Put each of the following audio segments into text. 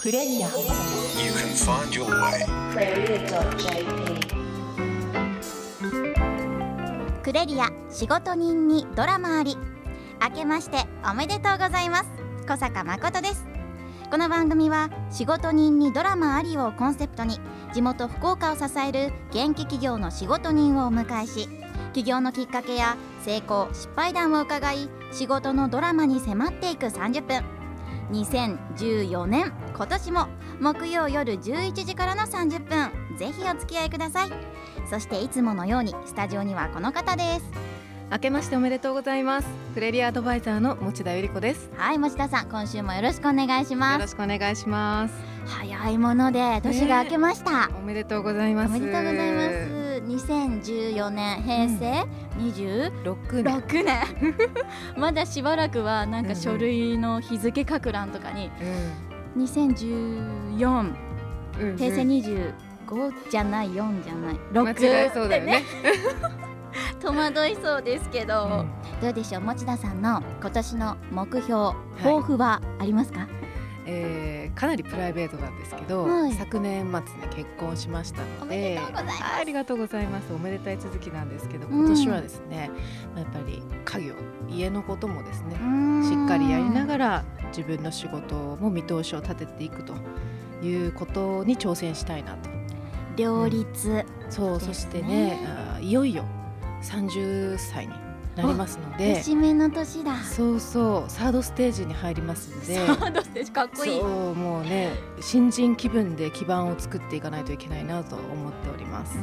クレリア You can find your way. クレリア仕事人にドラマあり。明けましておめでとうございます。小坂誠です。この番組は仕事人にドラマありをコンセプトに地元福岡を支える元気企業の仕事人をお迎えし起業のきっかけや成功失敗談を伺い仕事のドラマに迫っていく30分2014年今年も木曜夜11時からの30分ぜひお付き合いください。そしていつものようにスタジオにはこの方です。明けましておめでとうございます。クレリアアドバイザーの持田由里子です。はい持田さん今週もよろしくお願いしよます。ろしくお願いします。早いもので年が明けました、おめでとうございます。おめでとうございます2014年平成26 6年。年。まだしばらくはなんか書類の日付書く欄とかに2014うんうん。平成25じゃない4じゃない。間違えそうだよね。戸惑いそうですけど、うん。どうでしょう持田さんの今年の目標い。抱負はありますか、えーかなりプライベートなんですけど、はい。昨年末に結婚しましたおのでありがとうございます。おめでたい続きなんですけどうん。今年はですね、まあやっぱり家業家のこともですねしっかりやりながら自分の仕事も見通しを立てていくということに挑戦したいなと。両立、そう、ですねそしてね。あーいよいよ30歳になりますので。節目の年だ。そうそうサードステージに入りますので。サードステージかっこいい。そうもうね新人気分で基盤を作っていかないといけないなと思っております。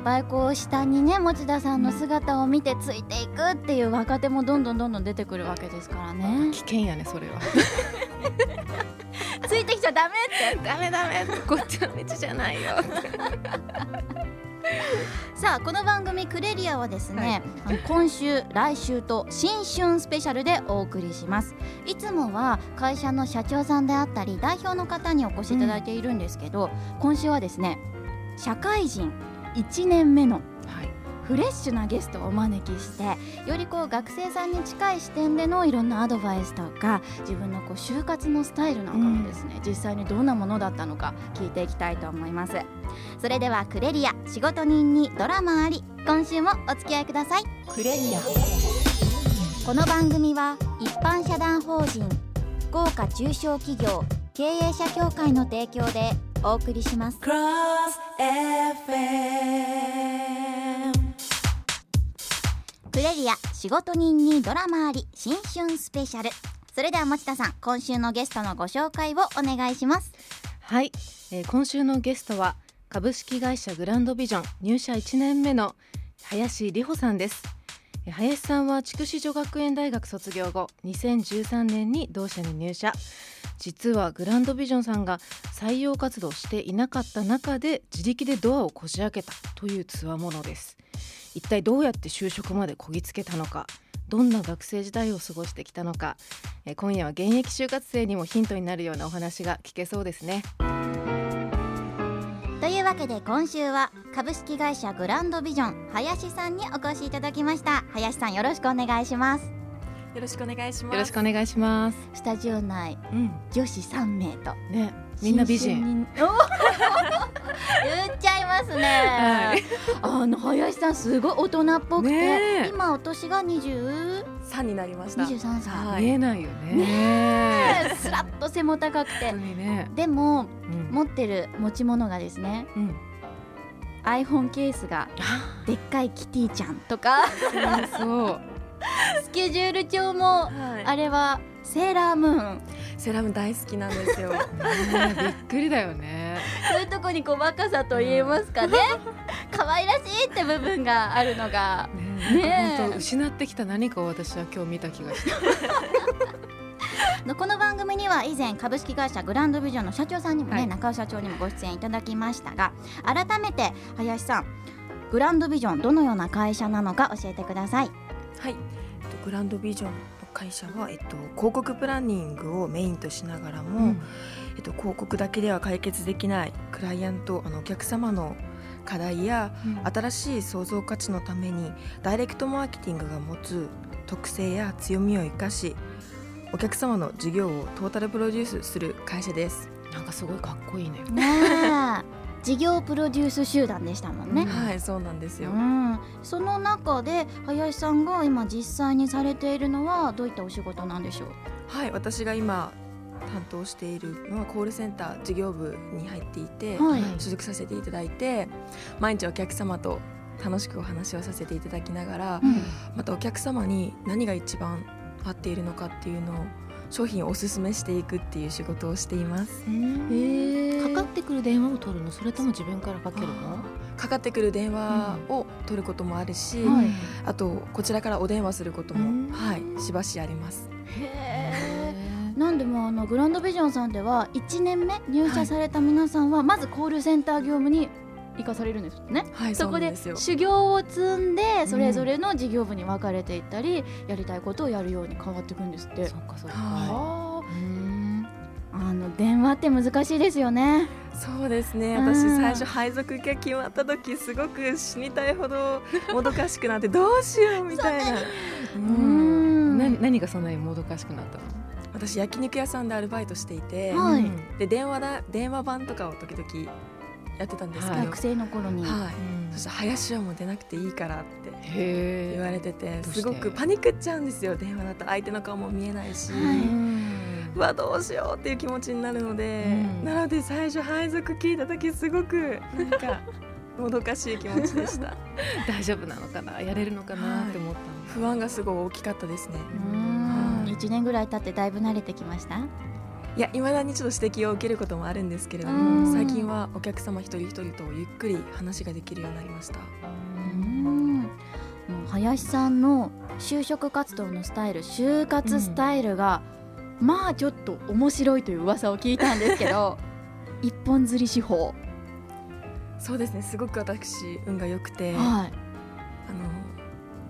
ぱいこう下にね持田さんの姿を見てついていくっていう若手もどんどんどんどん出てくるわけですからね。危険やねそれは。ついてきちゃダメって。ダメダメ。こっちの道じゃないよ。さあこの番組クレリアはですね、あの今週来週と新春スペシャルでお送りしますいつもは会社の社長さんであったり代表の方にお越しいただいているんですけど、今週はですね社会人1年目のはい。フレッシュなゲストをお招きしてよりこう学生さんに近い視点でのいろんなアドバイスとか自分のこう就活のスタイルなんかもですね、実際にどんなものだったのか聞いていきたいと思います。それではクレリア仕事人にドラマあり今週もお付き合いください。クレリア。この番組は一般社団法人福岡中小企業経営者協会の提供でお送りします。Cross FM クレリア仕事人にドラマあり新春スペシャル。それでは持田さん今週のゲストのご紹介をお願いします。はい、えー今週のゲストは株式会社グランドビジョン入社1年目の林里穂さんです。林さんは筑紫女学園大学卒業後2013年に同社に入社。実はグランドビジョンさんが採用活動していなかった中で自力でドアをこじ開けたというつわものです。一体どうやって就職までこぎつけたのかどんな学生時代を過ごしてきたのかえ今夜は現役就活生にもヒントになるようなお話が聞けそうですね。というわけで今週は株式会社グランドビジョン林さんにお越しいただきました。林さんよろしくお願いします。よろしくお願いします。よろしくお願いします。スタジオ内うん、女子3名と。ね、みんな美人。言っちゃいますね、はい。あの林さんすごい大人っぽくて、今お年が20 3になりました。23歳、はい。見えないよね。スラッと背も高くて。本当にね。でもうん、持ってる持ち物がですねうん、iPhone ケースがあ、でっかいキティちゃんとか。そう。スケジュール帳もはい。あれはセーラームーン。セラム大好きなんですよ。ねびっくりだよね。そういうとこにこう若さと言いますかね。可愛らしいって部分があるのが。本当失ってきた何かを私は今日見た気がした。のこの番組には以前株式会社グランドビジョンの社長さんにもね、はい。中尾社長にもご出演いただきましたが改めて林さんグランドビジョンどのような会社なのか教えてくださいはい、えっと、グランドビジョンの会社は、えっと、広告プランニングをメインとしながらも、えっと、広告だけでは解決できないクライアントあのお客様の課題や新しい創造価値のためにダイレクトマーケティングが持つ特性や強みを生かしお客様の事業をトータルプロデュースする会社です。なんかすごいかっこいいね事業プロデュース集団でしたもんね、はいそうなんですよ、うん、その中で林さんが今実際にされているのはどういったお仕事なんでしょう？はい私が今担当しているのはコールセンター事業部に入っていて、はい。所属させていただいて毎日お客様と楽しくお話をさせていただきながら、うん。またお客様に何が一番合っているのかっていうのを商品をおすすめしていくっていう仕事をしています。へかかってくる電話を取るのそれとも自分からかけるの？かかってくる電話を取ることもあるし、はい。あとこちらからお電話することうん。も、はい、しばしあります。なんでもあのグランドビジョンさんでは1年目入社された皆さんはまずコールセンター業務に行かされるんですね。はい、そこで。修行を積んでそれぞれの事業部に分かれていったり、やりたいことをやるように変わっていくんですって。そっかそっかはうんああの電話って難しいですよね。そうですね。うん私最初配属が決まった時すごく死にたいほどもどかしくなってどうしようみたいな。うんな何がそんなにもどかしくなったの？私焼肉屋さんでアルバイトしていて、はいうんで電話だ電話番とかを時々やってたんですけど、はい。学生の頃に。はい。うん。そしたら林はもう出なくていいからってへ言われててすごくパニックっちゃうんですよ。電話だと。相手の顔も見えないし、はどうしようっていう気持ちになるので、うん。なので最初配属聞いた時すごくなんかもどかしい気持ちでした。大丈夫なのかな？やれるのかなって思ったんだ。不安がすごい大きかったですね。うん。はい。一年ぐらい経ってだいぶ慣れてきました？いや未だにちょっと指摘を受けることもあるんですけれどうん。も最近はお客様一人一人とゆっくり話ができるようになりました。林さんの就職活動のスタイル就活スタイルが、まあちょっと面白いという噂を聞いたんですけど 一本釣り手法、そうですね。すごく私運が良くて、はい、あの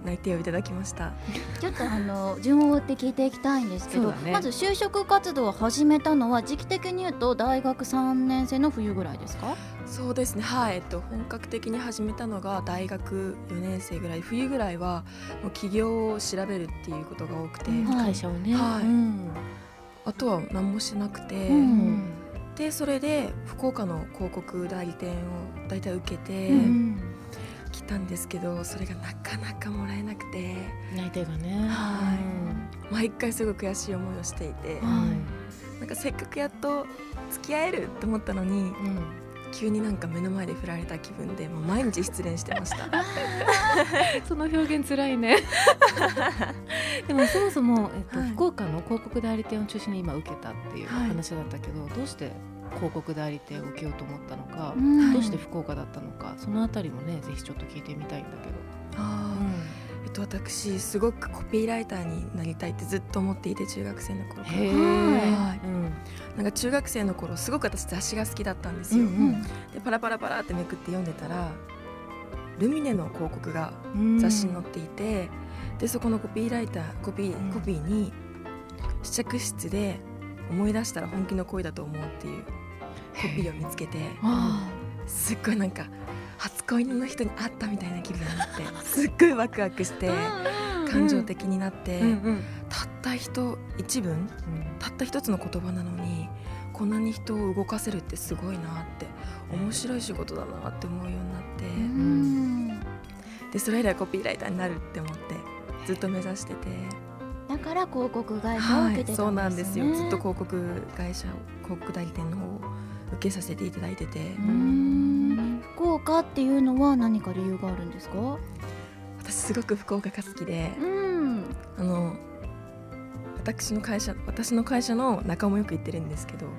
内定をいただきました。ちょっとあの順を追って聞いていきたいんですけど、ね。まず就職活動を始めたのは時期的に言うと大学3年生の冬ぐらいですか？そうですね。はい、えっと、本格的に始めたのが大学4年生ぐらい。冬ぐらいはもう起業を調べるっていうことが多くて、うん。会社をねはい。うん。あとは何もしなくて、うん。でそれで福岡の広告代理店を大体受けてうん来たんですけどそれがなかなかもらえなくて。内定がね。はうん。毎回すごく悔しい思いをしていて。はなんかせっかくやっと付き合えると思ったのにうん。急になんか目の前で振られた気分でもう毎日失恋してました。その表現つらいね。でもそもそも、えっとはい。福岡の広告代理店を中心に今受けたっていうはい。話だったけど、どうして広告代理店を受けようと思ったのか、うん。どうして福岡だったのかそのあたりもねぜひちょっと聞いてみたいんだけど、あー。えっと、私すごくコピーライターになりたいってずっと思っていて中学生の頃から。はい。うん。なんか中学生の頃すごく私雑誌が好きだったんですよ、うん。でパラパラパラってめくって読んでたらルミネの広告がうん。雑誌に載っていて、でそこのコピーライターコピー、うん。コピーに試着室で思い出したら本気の恋だと思うっていうコピーを見つけてあすっごいなんか初恋の人に会ったみたいな気分になって すっごいワクワクして感情的になって、うんうん。たった人一文たった一つの言葉なのにこんなに人を動かせるってすごいなって面白い仕事だなって思うようになって、うん。でそれ以来コピーライターになるって思ってずっと目指してて、だから広告会社を受けてたんですね、そうなんですよ。ずっと広告会社を広告代理店の方を受けさせていただいてて、うん。福岡っていうのは何か理由があるんですか？私すごく福岡が好きで。うん。あの私の会社私の会社の仲間もよく言ってるんですけどやっ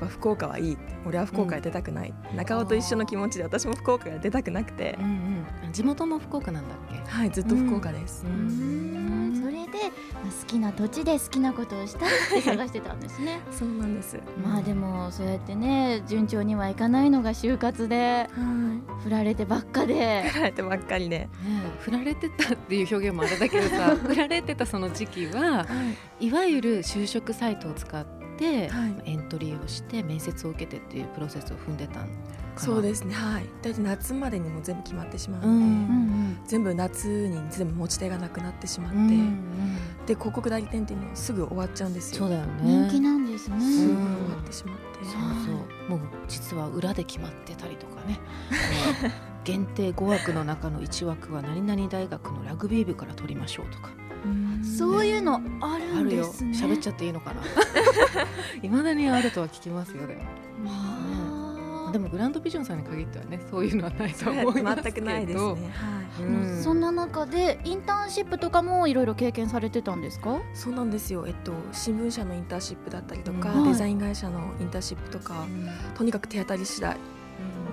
ぱ福岡はいい。俺は福岡へ出たくない、中尾と一緒の気持ちで私も福岡へ出たくなくて。うん、うん。地元も福岡なんだっけ？はいずっと福岡です、うん。それでまあ好きな土地で好きなことをしたいって 探してたんですね。そうなんです。まあでもそうやってね順調にはいかないのが就活ではい。振られてばっかで。振られてばっかりで、振られてたっていう表現もあれだけどさ 振られてたその時期はいわゆる就職サイトを使って、はい。エントリーをして面接を受けてっていうプロセスを踏んでたんかな。そうですね。はい。大体夏までにも全部決まってしまうので、うん。うん全部夏に全部持ち手がなくなってしまって、うんうんで広告代理店っていうのはすぐ終わっちゃうんですよ。そうだよね。人気なんですね、んすぐ終わってしまって。そうそう。もう実は裏で決まってたりとかね。限定5枠の中の1枠は何々大学のラグビー部から取りましょうとか。そういうのああるんですね。喋っちゃっていいのかな。いまだにあるとは聞きますよでも。はあでもグランドビジョンさんに限ってはねそういうのはないと思いますけど。全くないですね。はい。うん。そんな中でインターンシップとかもいろいろ経験されてたんですか？そうなんですよ、えっと、新聞社のインターンシップだったりとか、うん。はい。デザイン会社のインターンシップとか、とにかく手当たり次第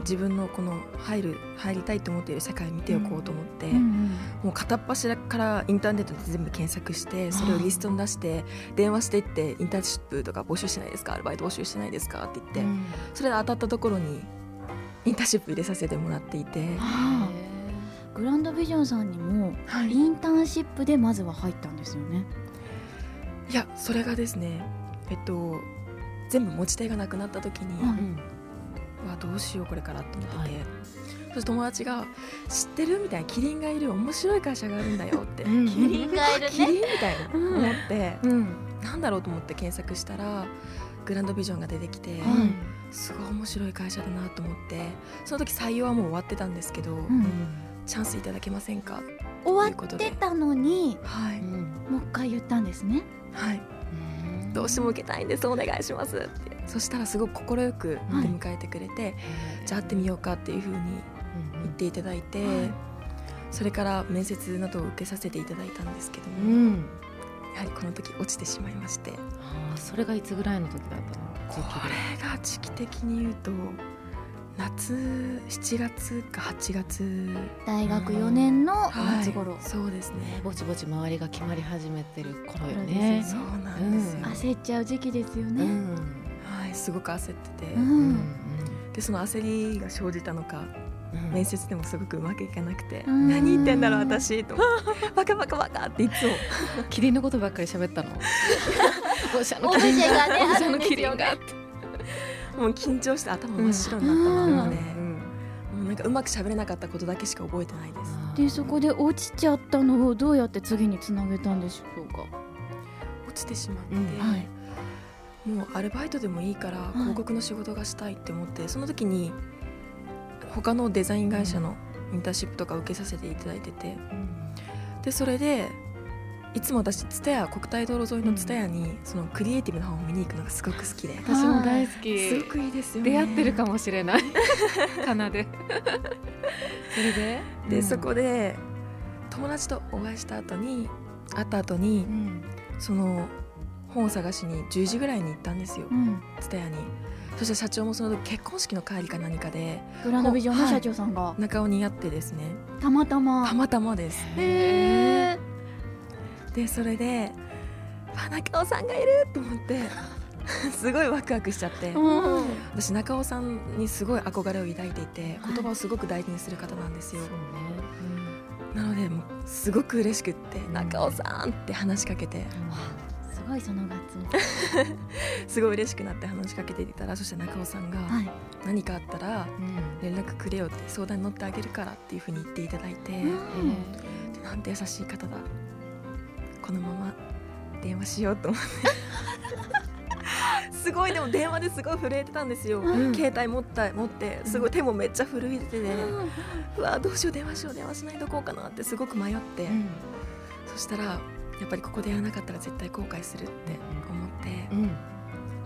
自分のこの入る入りたいと思っている世界を見ておこうと思って、もう片っ端からインターネットで全部検索してそれをリストに出して電話していってインターンシップとか募集してないですか？アルバイト募集してないですか？って言って、うん。それで当たったところにインターンシップ入れさせてもらっていて、はあ。グランドビジョンさんにもはい。インターンシップでまずは入ったんですよね？いやそれがですねえっと全部持ち手がなくなった時に、はうん。うわどうしようこれからと思ってて、はい。そして友達が「知ってる?」みたいな「キリンがいる面白い会社があるんだよ」って「うん。キリンがいるキリン?」ね。みたいな。うん。思って、うん。なんだろうと思って検索したらグランドビジョンが出てきて、はい。すごい面白い会社だなと思って。その時採用はもう終わってたんですけど、うん。チャンスいただけませんか？終わってたのにはい、うん。もう一回言ったんですね。はい、どうしても受けたいんです。お願いしますってそしたらすごく快くはい出迎えてくれて、じゃあ会ってみようかっていうふうに言っていただいて、はい。それから面接などを受けさせていただいたんですけどうも、ん。やはりこの時落ちてしまいまして。こあーそれがいつぐらいの時だったの時期で？れが時期的に言うと夏7月か8月。大学4年の夏頃、はいそうですね。ねぼちぼち周りが決まり始めてる頃よ頃ね。そうなんですよ、うん。焦っちゃう時期ですよね。うん。はいすごく焦ってて、うん。うん。でその焦りが生じたのかうん。面接でもすごくうまくいかなくて、うん何言ってんだろう私とバカバカバカっていつも。キリンのことばっかり喋ったの。オシャのオブジェがのキリンがもう緊張して頭真っ白になったままで、うん。もうなんかうまく喋れなかったことだけしか覚えてないです。でそこで落ちちゃったのをどうやって次につなげたんでしょうか？落ちてしまって、うん。はいもうアルバイトでもいいから広告の仕事がしたいって思って、その時に他のデザイン会社のインターンシップとか受けさせていただいててでそれでいつも私蔦屋国体道路沿いの蔦屋にそのクリエイティブな本を見に行くのがすごく好きで、私も大好き。すごくいいですよね。出会ってるかもしれない。かなで。それで？で、そこで友達とお会いした後に会った後にうん。その本を探しに10時ぐらいに行ったんですよ。うん、蔦屋に。そしたら社長もその時結婚式の帰りか何かでグランドビジョンの社長さんが。中尾に会ってですね。たまたま。たまたまです。へえでそれであ中尾さんがいる！と思って すごいワクワクしちゃって。うん。私中尾さんにすごい憧れを抱いていて言葉をすごく大事にする方なんですよ、そうね。なのでもうすごく嬉しくって「ん中尾さん!」って話しかけてすごいそのガッツ すごい嬉しくなって話しかけていたらそして中尾さんがはい「何かあったらうん。連絡くれよ」って相談に乗ってあげるからっていうふうに言っていただいて、うん。でなんて優しい方だ。このまま電話しようと思って。すごいでも電話ですごい震えてたんですよ、うん。携帯持った持ってすごい手もめっちゃ震えてて、うわどうしよう電話しよう電話しないとこうかなってすごく迷って、うん。そしたらやっぱりここでやらなかったら絶対後悔するって思って、うん。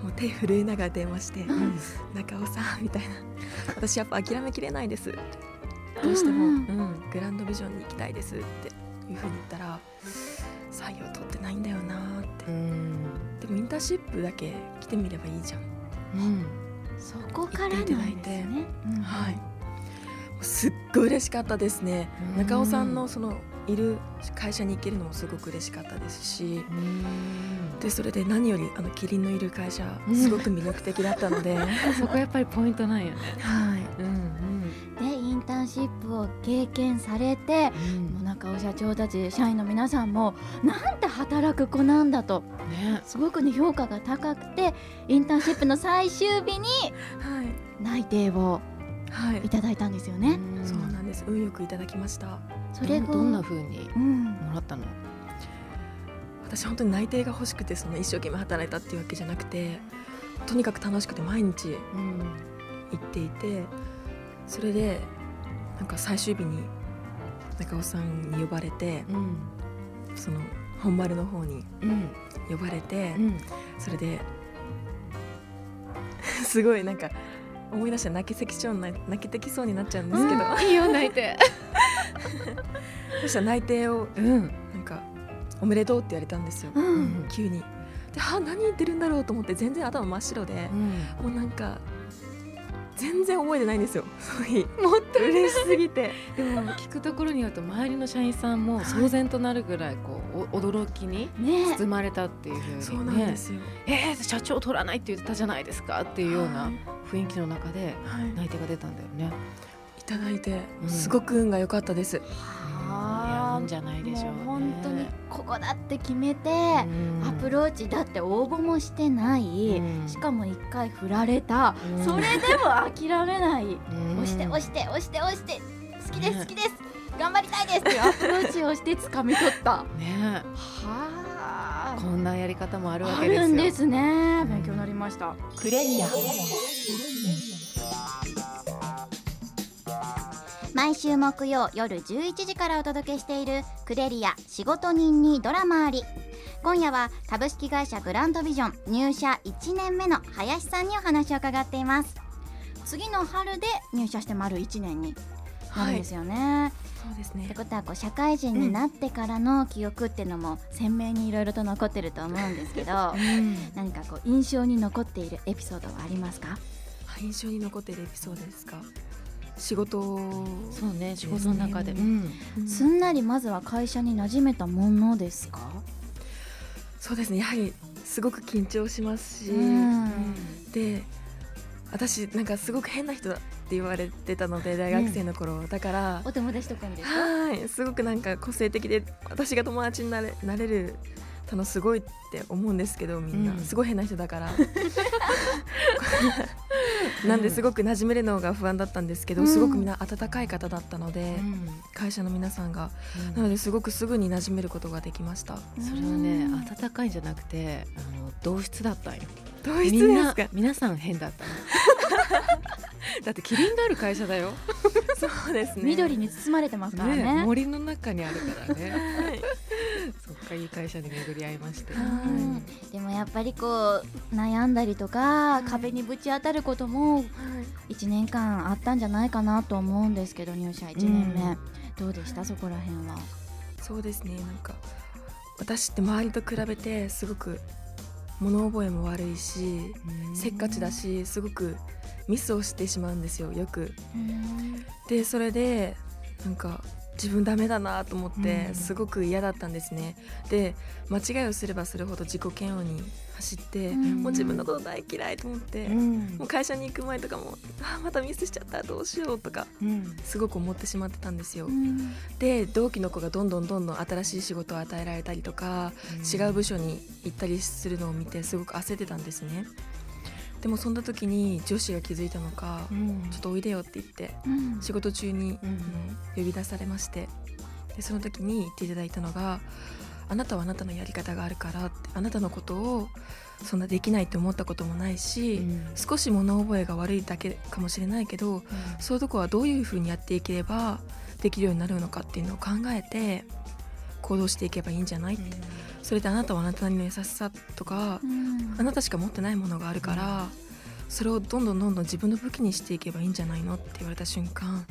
もう手震えながら電話して「ん。中尾さん」みたいな「私やっぱ諦めきれないです」どうしても、うんうんグランドビジョンに行きたいですっていうふうに言ったら採用取ってないんだよなーって。うん。でもインターンシップだけ来てみればいいじゃん、うん。そこからなんですね。うん。はい。すっごい嬉しかったですね。うん。中尾さんのそのいる会社に行けるのもすごく嬉しかったですしうん。でそれで何よりあのキリンのいる会社うん。すごく魅力的だったので、は いそこやっぱりポイントなんよね。うんでインターンシップを経験されてうん。もう中尾社長たち社員の皆さんもなんて働く子なんだとね。すごくね評価が高くてインターンシップの最終日に内定をはい。いただいたんですよね。ん。そうなんです。運よくいただきましたそれがどんな風にうん。もらったの？私本当に内定が欲しくてその一生懸命働いたっていうわけじゃなくてとにかく楽しくて毎日うん。行っていてそれでなんか最終日に中尾さんに呼ばれてうんその本丸の方にうん。呼ばれて、うん。それで すごいなんか思い出したら泣きてきそうにな泣きてきそうになっちゃうんですけど、うんいいよ泣いて。そしたら内定をうん。なんかおめでとうって言われたんですよ、うん。急に。では何言ってるんだろうと思って全然頭真っ白で、もうなんか全然覚えてないんですよ。その日もっと嬉しすぎて。でも聞くところによると周りの社員さんも騒然となるぐらいこうお驚きにね包まれたっていうふうにね。そうなんですよ、えー、社長取らないって言ってたじゃないですかっていうようなはい。雰囲気の中ではい。内定が出たんだよね。いただいてうん。すごく運が良かったです、いやはんじゃないでしょうね。もう本当にここだって決めて、うん。アプローチだって応募もしてない、うん。しかも一回振られた、うん。それでも諦めない、うん。押して押して押して押して。好きです、ね。好きです。頑張りたいですっていうアプローチをして掴み取った。はねあ。こんなやり方もあるわあけですよ。るんですね。うん。勉強になりました、クレリア。毎週木曜夜11時からお届けしているクレリア仕事人にドラマあり。今夜は株式会社グランドビジョン入社1年目の林さんにお話を伺っています。次の春で入社して丸1年になるんですよね、そうですね。ってことはこう社会人になってからの記憶っていうのも鮮明にいろいろと残ってると思うんですけど 何かこう印象に残っているエピソードはありますか？印象に残っているエピソードですか？仕事そうね仕事の中で。ですん。うん。すんなりまずは会社に馴染めたものですか？そうですね。やはりすごく緊張しますし、うん。で私なんかすごく変な人だって言われてたので大学生の頃、だから。お友達とかにですか？はい。すごくなんか個性的で私が友達になれなれるたのすごいって思うんですけどみんな、うん。すごい変な人だから なんですごく馴染めるのが不安だったんですけど、うん。すごくみんな温かい方だったので、うん。会社の皆さんがうん。なのですごくすぐに馴染めることができました。それはねうん。温かいんじゃなくてあの同質だったんよ。どういうみんな人ですか皆さん変だったの。だってキリンがある会社だよ。そうですね。緑に包まれてますからね。ね森の中にあるからね。はい。そっかいい会社に巡り合いまして。うんでもやっぱりこう悩んだりとか壁にぶち当たることも1年間あったんじゃないかなと思うんですけど入社1年目、うん。どうでした？そこら辺は。そうですね。なんか私って周りと比べてすごく物覚えも悪いしせっかちだしすごくミスをしてしまうんですよよく。でそれでなんか自分ダメだなと思ってうん。すごく嫌だったんですね。で間違いをすればするほど自己嫌悪に走ってうん。もう自分のこと大嫌いと思ってうん。もう会社に行く前とかもあーまたミスしちゃったらどうしようとかうん。すごく思ってしまってたんですよ。うん。で同期の子がどんどんどんどん新しい仕事を与えられたりとか違う部署に行ったりするのを見てすごく焦ってたんですねでもそんな時に上司が気づいたのかうん。ちょっとおいでよって言ってうん。仕事中に、うん。呼び出されましてでその時に言っていただいたのが「あなたはあなたのやり方があるから」ってあなたのことをそんなできないって思ったこともないし、うん。少し物覚えが悪いだけかもしれないけどそういうとこはどういうふうにやっていければできるようになるのかっていうのを考えて行動していけばいいんじゃない、それであなたはあなたなりの優しさとか、うん。あなたしか持ってないものがあるから、それをどんどんどんどん自分の武器にしていけばいいんじゃないのって言われた瞬間も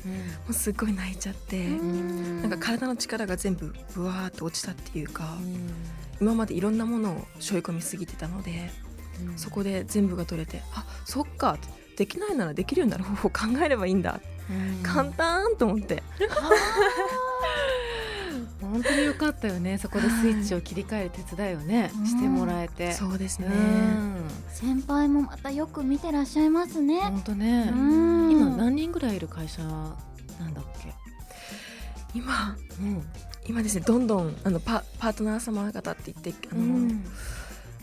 うすっごい泣いちゃって、うん。なんか体の力が全部ブワーって落ちたっていうか、うん。今までいろんなものを背負い込みすぎてたので、うん。そこで全部が取れてあそっかできないならできるようになる方法を考えればいいんだ、うん。簡単と思って 本当に良かったよね。そこでスイッチを切り替える手伝いをねうん。してもらえて。そうですね、先輩もまたよく見てらっしゃいますね。本当ね。うん。今何人ぐらいいる会社なんだっけ？今うん。今ですねどんどんあのパパートナー様方って言ってあの、うん。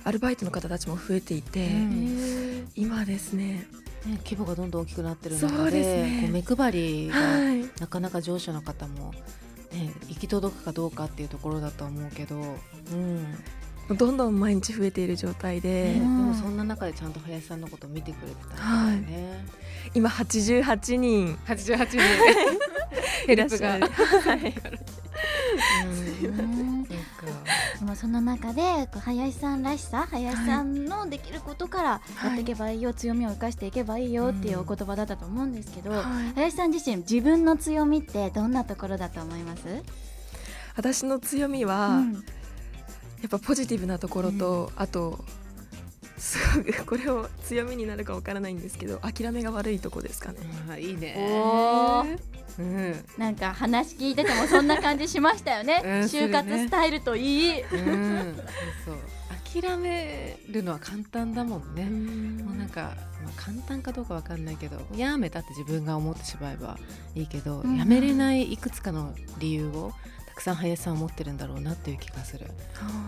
アルバイトの方たちも増えていて、うん。今ですねね規模がどんどん大きくなってるそ中でうですね。こう目配りがはい。なかなか上司の方も、ね、行き届くかどうかっていうところだと思うけど、うん、どんどん毎日増えている状態で、ねでうん。もそんな中でちゃんと林さんのことを見てくれてたんだよね。今88人。八十八人。ヘルプが。い。らっしゃるはいうんうんそっかでもその中でこう林さんらしさ林さんのできることからやっていけばいいよ、強みを生かしていけばいいよっていうお言葉だったと思うんですけど、はい。林さん自身自分の強みってどんなところだと思います、私の強みは、うん。やっぱポジティブなところと、あとすごくこれを強みになるかわからないんですけど諦めが悪いとこですかね。あーいいね。うん。なんか話聞いててもそんな感じしましたよねうん就活スタイルといい、うん。そうそう。諦めるのは簡単だもんね。もうなんか、まあ、簡単かどうかわかんないけどやめたって自分が思ってしまえばいいけど、うんやめれないいくつかの理由をたくさん林さんは持ってるんだろうなっていう気がする。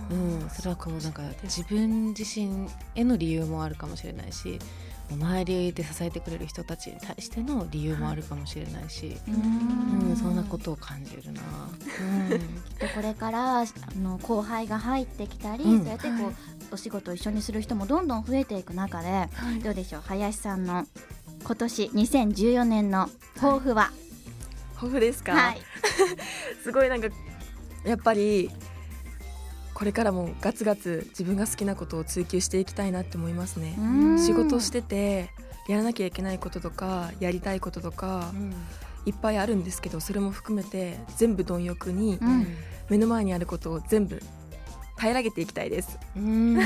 うん、それはこうなんか自分自身への理由もあるかもしれないし周りで支えてくれる人たちに対しての理由もあるかもしれないし、ううんんそんなことを感じるな。でこれからあの後輩が入ってきたり、うん。そうやってこう、はい。お仕事を一緒にする人もどんどん増えていく中ではい。どうでしょう？林さんの今年2014年の抱負は、豊富ですか、はい、すごいなんかやっぱりこれからもガツガツ自分が好きなことを追求していきたいなって思いますね。うん。仕事しててやらなきゃいけないこととかやりたいこととかいっぱいあるんですけどそれも含めて全部貪欲にうん。目の前にあることを全部平らげていきたいです。うん。ね、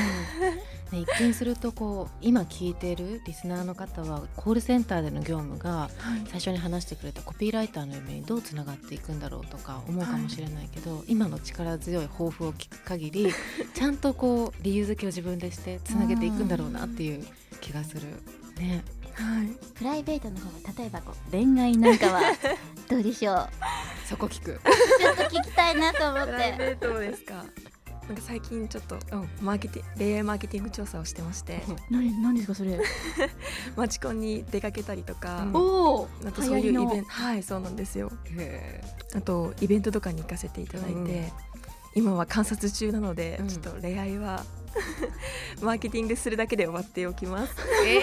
一見するとこう今聞いているリスナーの方はコールセンターでの業務が最初に話してくれたコピーライターの夢にどうつながっていくんだろうとか思うかもしれないけど、今の力強い抱負を聞く限り ちゃんとこう理由付けを自分でしてつなげていくんだろうなっていう気がする。ね、はい。プライベートの方は例えばこう恋愛なんかは どうでしょう？そこ聞く。ちょっと聞きたいなと思っプライてベートですか？なんか最近ちょっとマーケティ恋愛マーケティング調査をしてまして。何何ですかそれ？マチコンに出かけたりとか、うん。おおあとそういうイベントはいそうなんですよ。へあとイベントとかに行かせていただいて、うん今は観察中なので、うん。ちょっと恋愛は マーケティングするだけで終わっておきます。え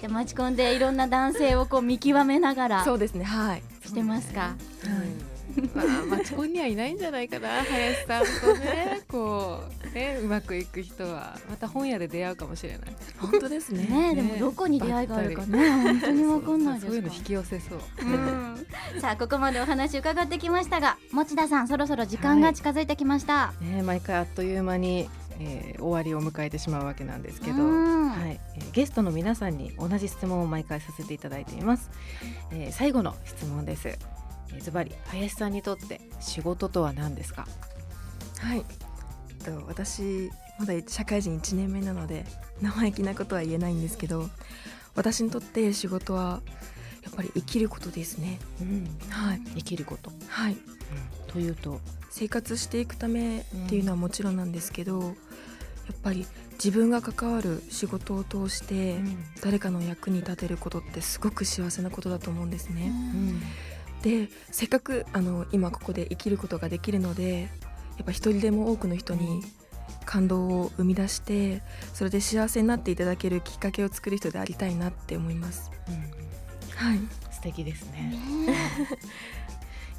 じゃあマチコンでいろんな男性をこう見極めながらそうですねはい。してますか、うんまあ、マチコンにはいないんじゃないかな林さんとねこうねうまくいく人はまた本屋で出会うかもしれない本当ですねねでもどこに出会いがあるかね本当にわかんないですそういうの引き寄せそう、うんさあここまでお話伺ってきましたが持田さんそろそろ時間が近づいてきました、ね、毎回あっという間に、えー終わりを迎えてしまうわけなんですけど、はいえーゲストの皆さんに同じ質問を毎回させていただいています、えー最後の質問ですズバリ林さんにとって仕事とは何ですか？はい。えっと私まだ社会人1年目なので生意気なことは言えないんですけど私にとって仕事はやっぱり生きることですね。うん。はい。生きること、はい。うん。というと？生活していくためっていうのはもちろんなんですけど、やっぱり自分が関わる仕事を通して誰かの役に立てることってすごく幸せなことだと思うんですね。うんでせっかくあの今ここで生きることができるのでやっぱ一人でも多くの人に感動を生み出してそれで幸せになっていただけるきっかけを作る人でありたいなって思います。うん。はい、素敵ですね。ね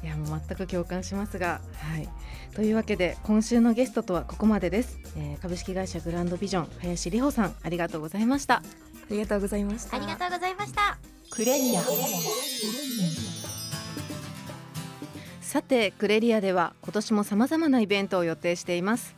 いやもう全く共感しますが、はい、というわけで今週のゲストとはここまでです、えー株式会社グランドビジョン林里穂さんありがとうございました。ありがとうございました。ありがとうございました。クレリアさてクレリアでは今年も様々なイベントを予定しています。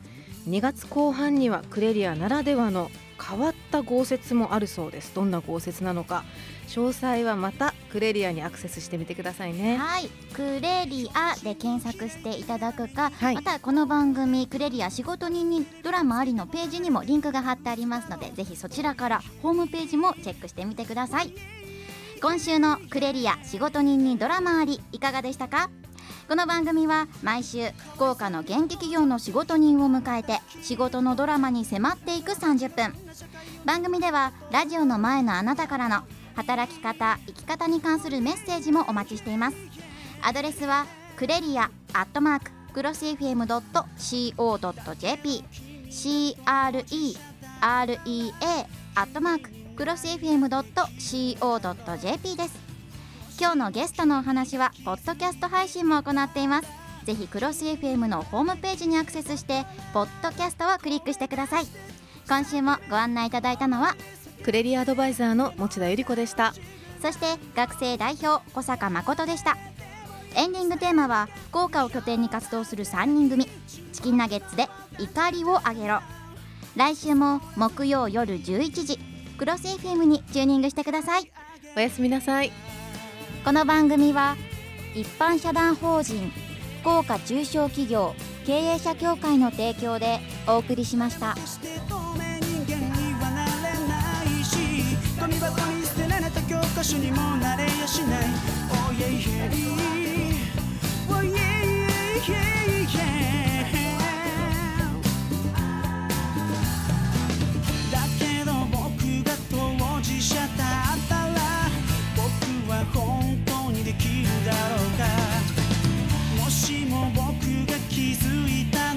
2月後半にはクレリアならではの変わった豪雪もあるそうです。どんな豪雪なのか。詳細はまたクレリアにアクセスしてみてくださいね。はい、クレリアで検索していただくか、はい。またこの番組クレリア仕事人にドラマありのページにもリンクが貼ってありますのでぜひそちらからホームページもチェックしてみてください。今週のクレリア仕事人にドラマありいかがでしたか？この番組は毎週福岡の現役企業の仕事人を迎えて仕事のドラマに迫っていく30分。番組ではラジオの前のあなたからの働き方生き方に関するメッセージもお待ちしています。アドレスはクレリアアットマーククロス FM.co.jp CREREA アットマーククロス FM.co.jp です。今日のゲストのお話はポッドキャスト配信も行っています。ぜひクロス FM のホームページにアクセスしてポッドキャストをクリックしてください。今週もご案内いただいたのはクレリアドバイザーの持田由里子でした。そして学生代表小坂誠でした。エンディングテーマは福岡を拠点に活動する3人組。チキンナゲッツで怒りをあげろ。来週も木曜夜11時クロス FM にチューニングしてください。おやすみなさいこの番組は一般社団法人福岡中小企業経営者協会の提供でお送りしました。Yeah, yeah yeah yeah づいた